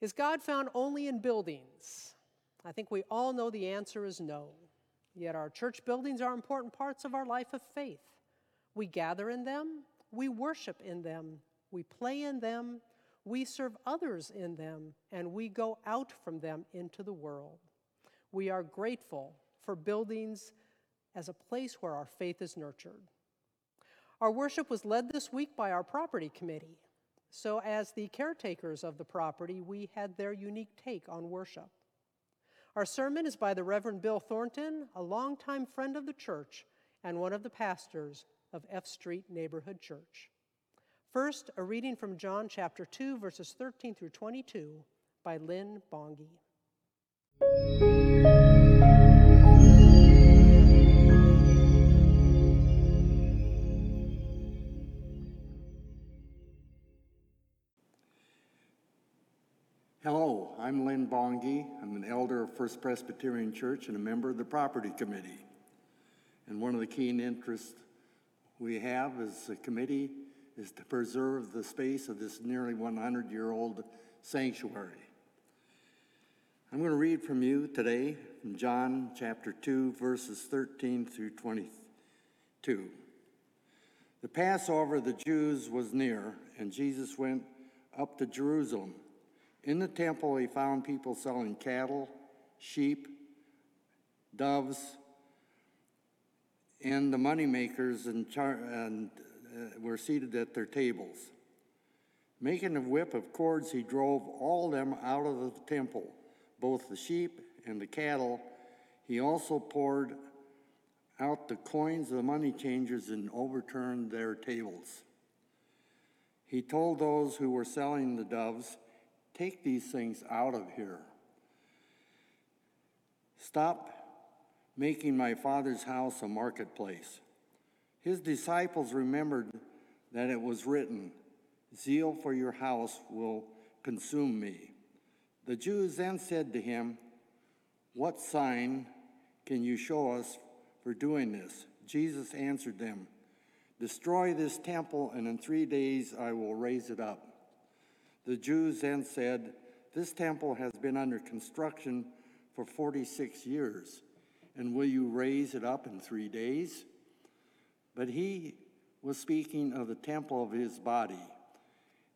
Is God found only in buildings? I think we all know the answer is no. Yet our church buildings are important parts of our life of faith. We gather in them, we worship in them, we play in them, we serve others in them, and we go out from them into the world. We are grateful for buildings as a place where our faith is nurtured. Our worship was led this week by our property committee. So, as the caretakers of the property, we had their unique take on worship. Our sermon is by the Reverend Bill Thornton, a longtime friend of the church and one of the pastors of F Street Neighborhood Church. First, a reading from John chapter 2, verses 13 through 22 by Lynn Bongi. I'm Lynn Bongi. I'm an elder of First Presbyterian Church and a member of the Property Committee. And one of the keen interests we have as a committee is to preserve the space of this nearly 100-year-old sanctuary. I'm going to read from you today from John chapter 2, verses 13 through 22. The Passover of the Jews was near, and Jesus went up to Jerusalem. In the temple, he found people selling cattle, sheep, doves, and the moneymakers and, char- and uh, were seated at their tables. Making a whip of cords, he drove all them out of the temple, both the sheep and the cattle. He also poured out the coins of the money changers and overturned their tables. He told those who were selling the doves, Take these things out of here. Stop making my father's house a marketplace. His disciples remembered that it was written, Zeal for your house will consume me. The Jews then said to him, What sign can you show us for doing this? Jesus answered them, Destroy this temple, and in three days I will raise it up. The Jews then said, This temple has been under construction for 46 years, and will you raise it up in three days? But he was speaking of the temple of his body.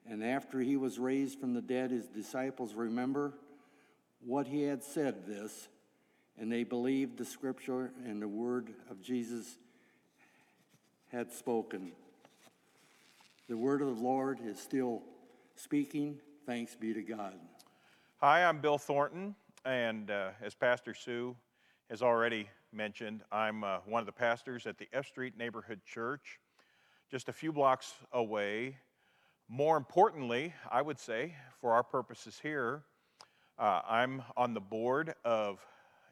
And after he was raised from the dead, his disciples remember what he had said this, and they believed the scripture and the word of Jesus had spoken. The word of the Lord is still speaking. Thanks be to God. Hi, I'm Bill Thornton, and uh, as Pastor Sue has already mentioned, I'm uh, one of the pastors at the F Street Neighborhood Church, just a few blocks away. More importantly, I would say, for our purposes here, uh, I'm on the board of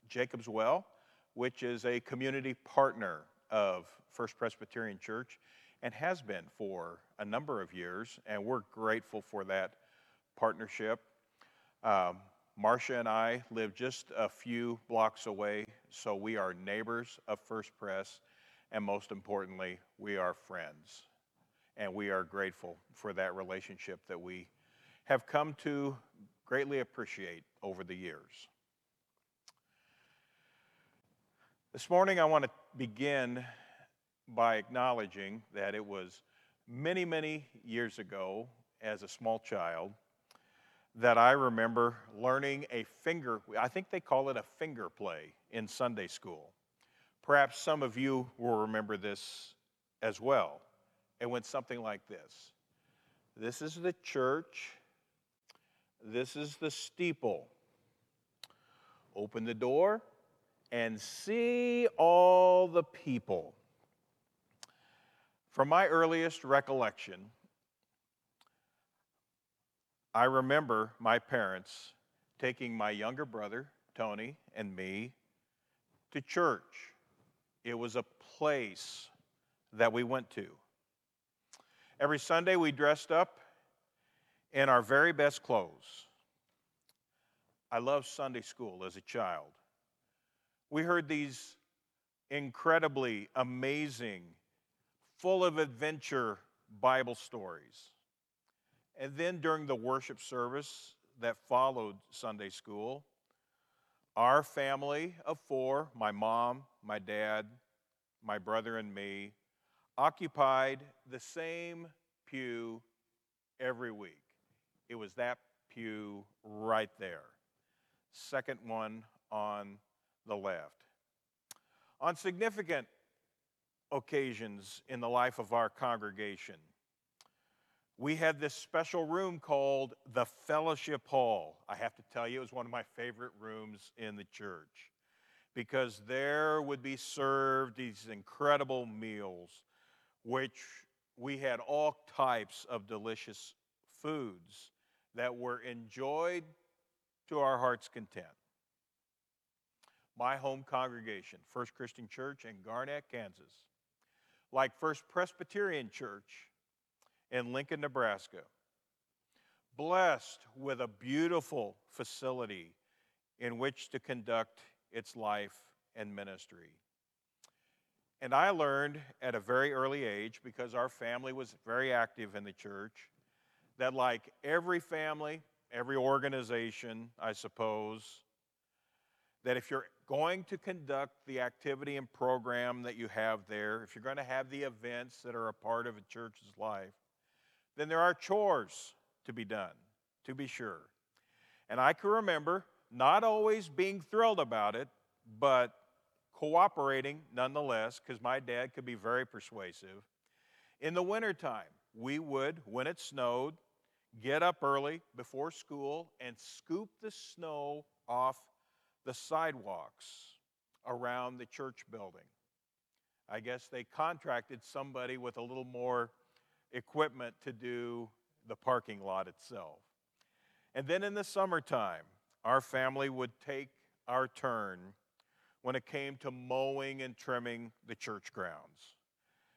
Jacob's Well, which is a community partner of First Presbyterian Church and has been for a number of years, and we're grateful for that partnership. Um, Marcia and I live just a few blocks away, so we are neighbors of First Pres, and most importantly, we are friends. And we are grateful for that relationship that we have come to greatly appreciate over the years. This morning, I want to begin by acknowledging that it was many, many years ago, as a small child, that I remember learning a finger, I think they call it a finger play in Sunday school. Perhaps some of you will remember this as well. It went something like this This is the church, this is the steeple. Open the door and see all the people. From my earliest recollection, I remember my parents taking my younger brother, Tony, and me to church. It was a place that we went to. Every Sunday, we dressed up in our very best clothes. I loved Sunday school as a child. We heard these incredibly amazing, full of adventure Bible stories. And then during the worship service, that followed Sunday school. Our family of four my mom, my dad, my brother, and me occupied the same pew every week. It was that pew right there, second one on the left. On significant occasions in the life of our congregation, we had this special room called the Fellowship Hall. I have to tell you, it was one of my favorite rooms in the church because there would be served these incredible meals, which we had all types of delicious foods that were enjoyed to our heart's content. My home congregation, First Christian Church in Garnett, Kansas, like First Presbyterian Church in Lincoln, Nebraska, blessed with a beautiful facility in which to conduct its life and ministry. And I learned at a very early age, because our family was very active in the church, that like every family, every organization, I suppose, that if you're going to conduct the activity and program that you have there, if you're going to have the events that are a part of a church's life, then there are chores to be done, to be sure. And I can remember not always being thrilled about it, but cooperating nonetheless, because my dad could be very persuasive. In the wintertime, we would, when it snowed, get up early before school and scoop the snow off the sidewalks around the church building. I guess they contracted somebody with a little more equipment to do the parking lot itself. And then in the summertime, our family would take our turn when it came to mowing and trimming the church grounds.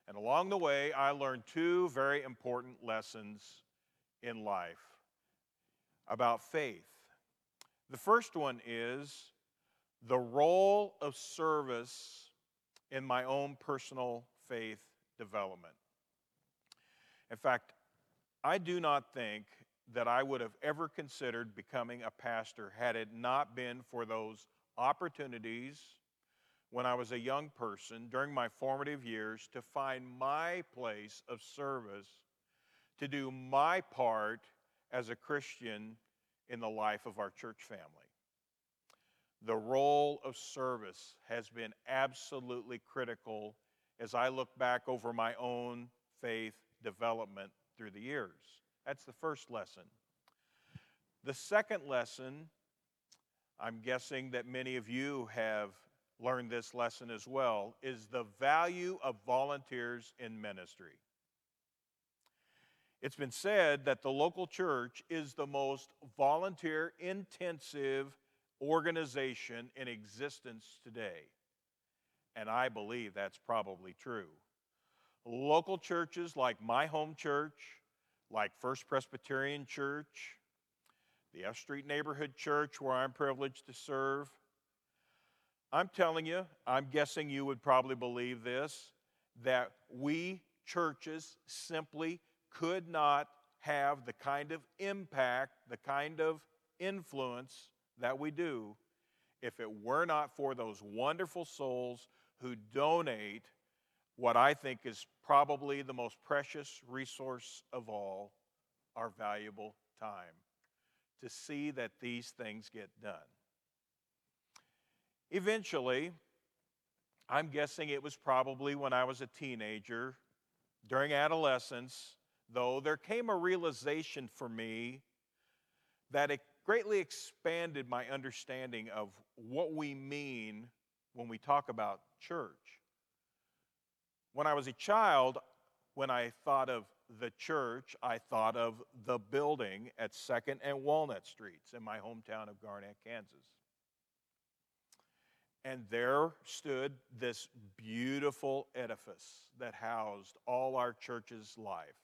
And along the way, I learned two very important lessons in life about faith. The first one is the role of service in my own personal faith development. In fact, I do not think that I would have ever considered becoming a pastor had it not been for those opportunities when I was a young person during my formative years to find my place of service, to do my part as a Christian in the life of our church family. The role of service has been absolutely critical as I look back over my own faith development through the years. That's the first lesson. The second lesson, I'm guessing that many of you have learned this lesson as well, is the value of volunteers in ministry. It's been said that the local church is the most volunteer intensive organization in existence today. And I believe that's probably true. Local churches like my home church, like First Presbyterian Church, the F Street Neighborhood Church, where I'm privileged to serve. I'm telling you, I'm guessing you would probably believe this, that we churches simply could not have the kind of impact, the kind of influence that we do if it were not for those wonderful souls who donate what I think is probably the most precious resource of all our valuable time to see that these things get done. Eventually, I'm guessing it was probably when I was a teenager, during adolescence, though, there came a realization for me that it greatly expanded my understanding of what we mean when we talk about church. When I was a child, when I thought of the church, I thought of the building at 2nd and Walnut Streets in my hometown of Garnett, Kansas. And there stood this beautiful edifice that housed all our church's life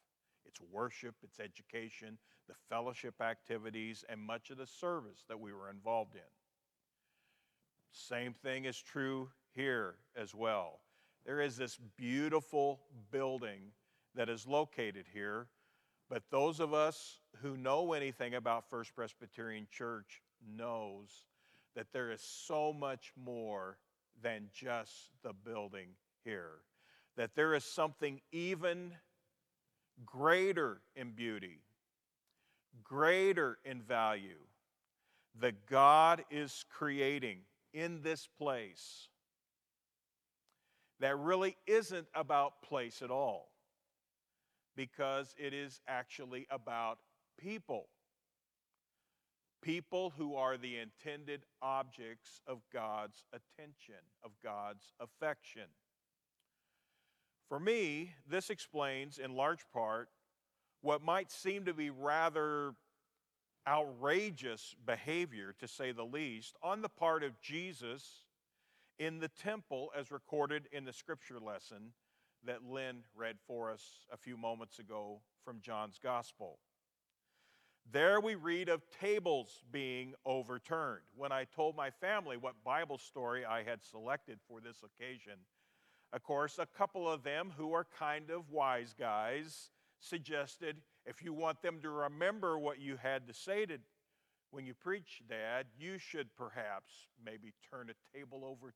its worship, its education, the fellowship activities, and much of the service that we were involved in. Same thing is true here as well. There is this beautiful building that is located here But those of us who know anything about First Presbyterian Church knows that there is so much more than just the building here. That there is something even greater in beauty, greater in value, that God is creating in this place that really isn't about place at all because it is actually about people. People who are the intended objects of God's attention, of God's affection. For me, this explains in large part what might seem to be rather outrageous behavior, to say the least, on the part of Jesus in the temple as recorded in the scripture lesson that Lynn read for us a few moments ago from John's Gospel. There we read of tables being overturned. When I told my family what Bible story I had selected for this occasion, of course, a couple of them who are kind of wise guys suggested if you want them to remember what you had to say to when you preach, Dad, you should perhaps maybe turn a table over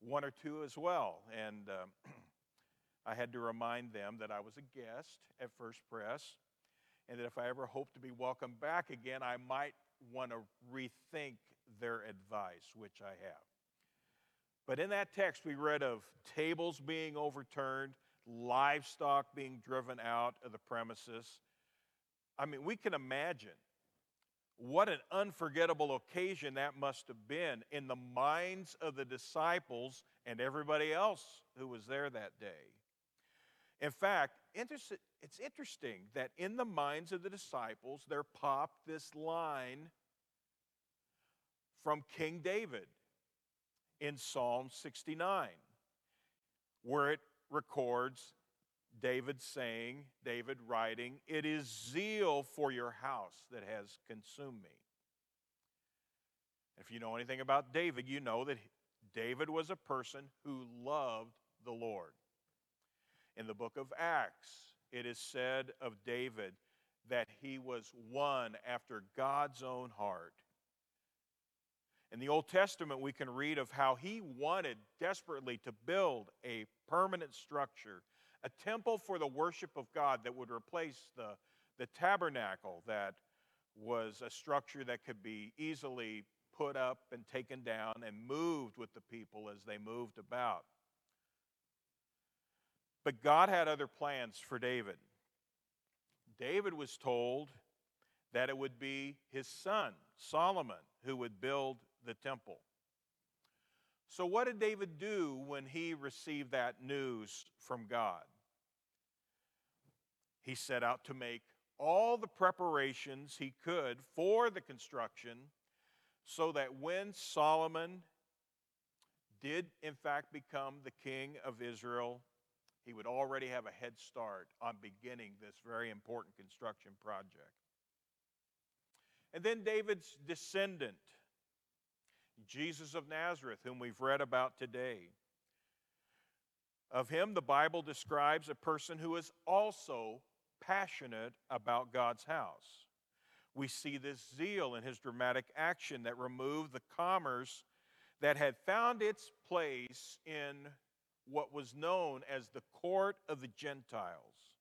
one or two as well. And um, I had to remind them that I was a guest at First Pres and that if I ever hope to be welcomed back again, I might want to rethink their advice, which I have. But in that text, we read of tables being overturned, livestock being driven out of the premises. I mean, we can imagine what an unforgettable occasion that must have been in the minds of the disciples and everybody else who was there that day. In fact, it's interesting that in the minds of the disciples, there popped this line from King David in Psalm 69, where it records David saying, David writing, It is zeal for your house that has consumed me. If you know anything about David, you know that David was a person who loved the Lord. In the book of Acts, it is said of David that he was one after God's own heart. In the Old Testament, we can read of how he wanted desperately to build a permanent structure a temple for the worship of God that would replace the, the tabernacle that was a structure that could be easily put up and taken down and moved with the people as they moved about. But God had other plans for David. David was told that it would be his son, Solomon, who would build the temple. So, what did David do when he received that news from God? He set out to make all the preparations he could for the construction so that when Solomon did, in fact, become the king of Israel, he would already have a head start on beginning this very important construction project. And then David's descendant, Jesus of Nazareth, whom we've read about today. Of him, the Bible describes a person who is also passionate about God's house. We see this zeal in his dramatic action that removed the commerce that had found its place in what was known as the court of the Gentiles.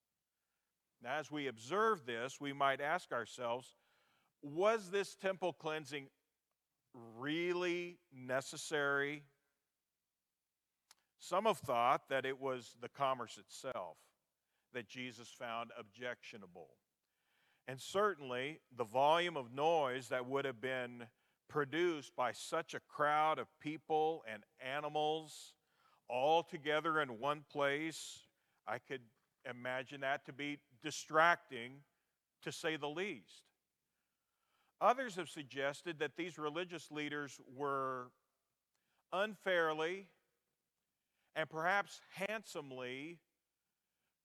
Now, as we observe this, we might ask ourselves was this temple cleansing really necessary? Some have thought that it was the commerce itself that Jesus found objectionable. And certainly, the volume of noise that would have been produced by such a crowd of people and animals all together in one place, I could imagine that to be distracting, to say the least. Others have suggested that these religious leaders were unfairly and perhaps handsomely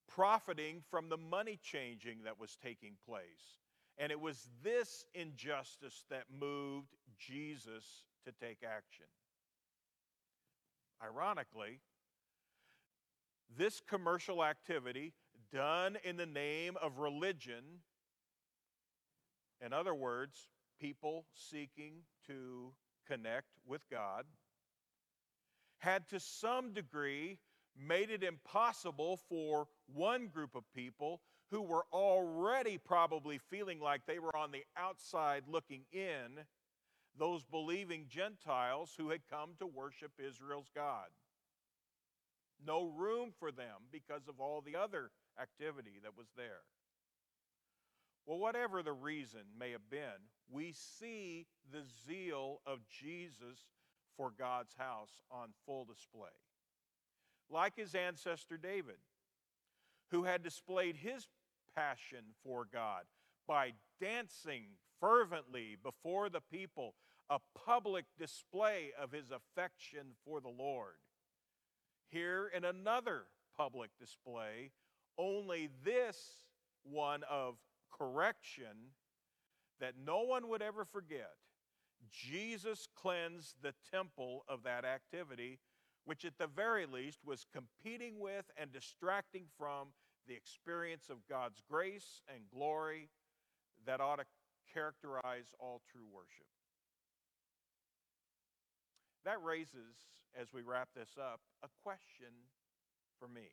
profiting from the money changing that was taking place. And it was this injustice that moved Jesus to take action. Ironically, this commercial activity done in the name of religion. In other words, people seeking to connect with God, had to some degree made it impossible for one group of people who were already probably feeling like they were on the outside looking in, those believing Gentiles who had come to worship Israel's God. No room for them because of all the other activity that was there. Well, whatever the reason may have been, we see the zeal of Jesus for God's house on full display. Like his ancestor David, who had displayed his passion for God by dancing fervently before the people, a public display of his affection for the Lord. Here in another public display, only this one of correction that no one would ever forget. Jesus cleansed the temple of that activity, which at the very least was competing with and distracting from the experience of God's grace and glory that ought to characterize all true worship. That raises, as we wrap this up, a question for me,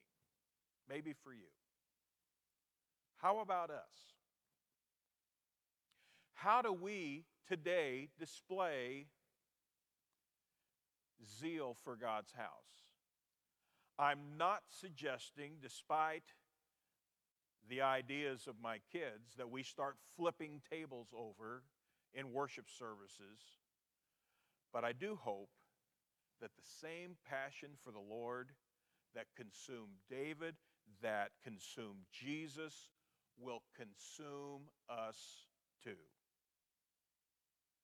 maybe for you. How about us? How do we today display zeal for God's house? I'm not suggesting, despite the ideas of my kids, that we start flipping tables over in worship services, but I do hope that the same passion for the Lord that consumed David, that consumed Jesus, will consume us too.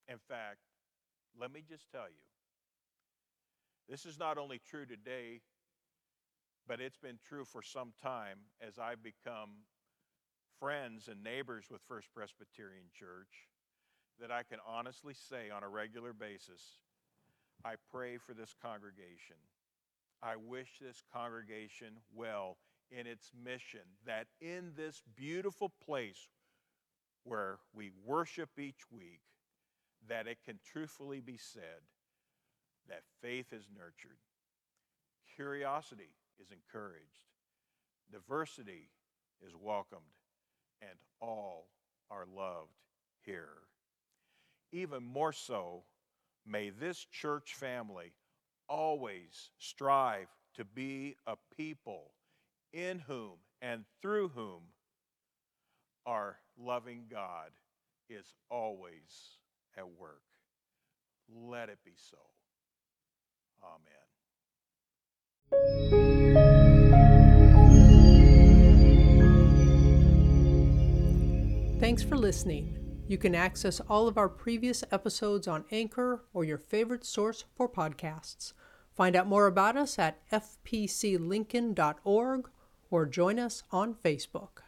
In fact, let me just tell you this is not only true today, but it's been true for some time as I've become friends and neighbors with First Presbyterian Church that I can honestly say on a regular basis I pray for this congregation. I wish this congregation well in its mission that in this beautiful place where we worship each week, that it can truthfully be said that faith is nurtured, curiosity is encouraged, diversity is welcomed, and all are loved here. Even more so, may this church family always strive to be a people in whom and through whom our loving God is always at work. Let it be so. Amen. Thanks for listening. You can access all of our previous episodes on Anchor or your favorite source for podcasts. Find out more about us at fpclincoln.org or join us on Facebook.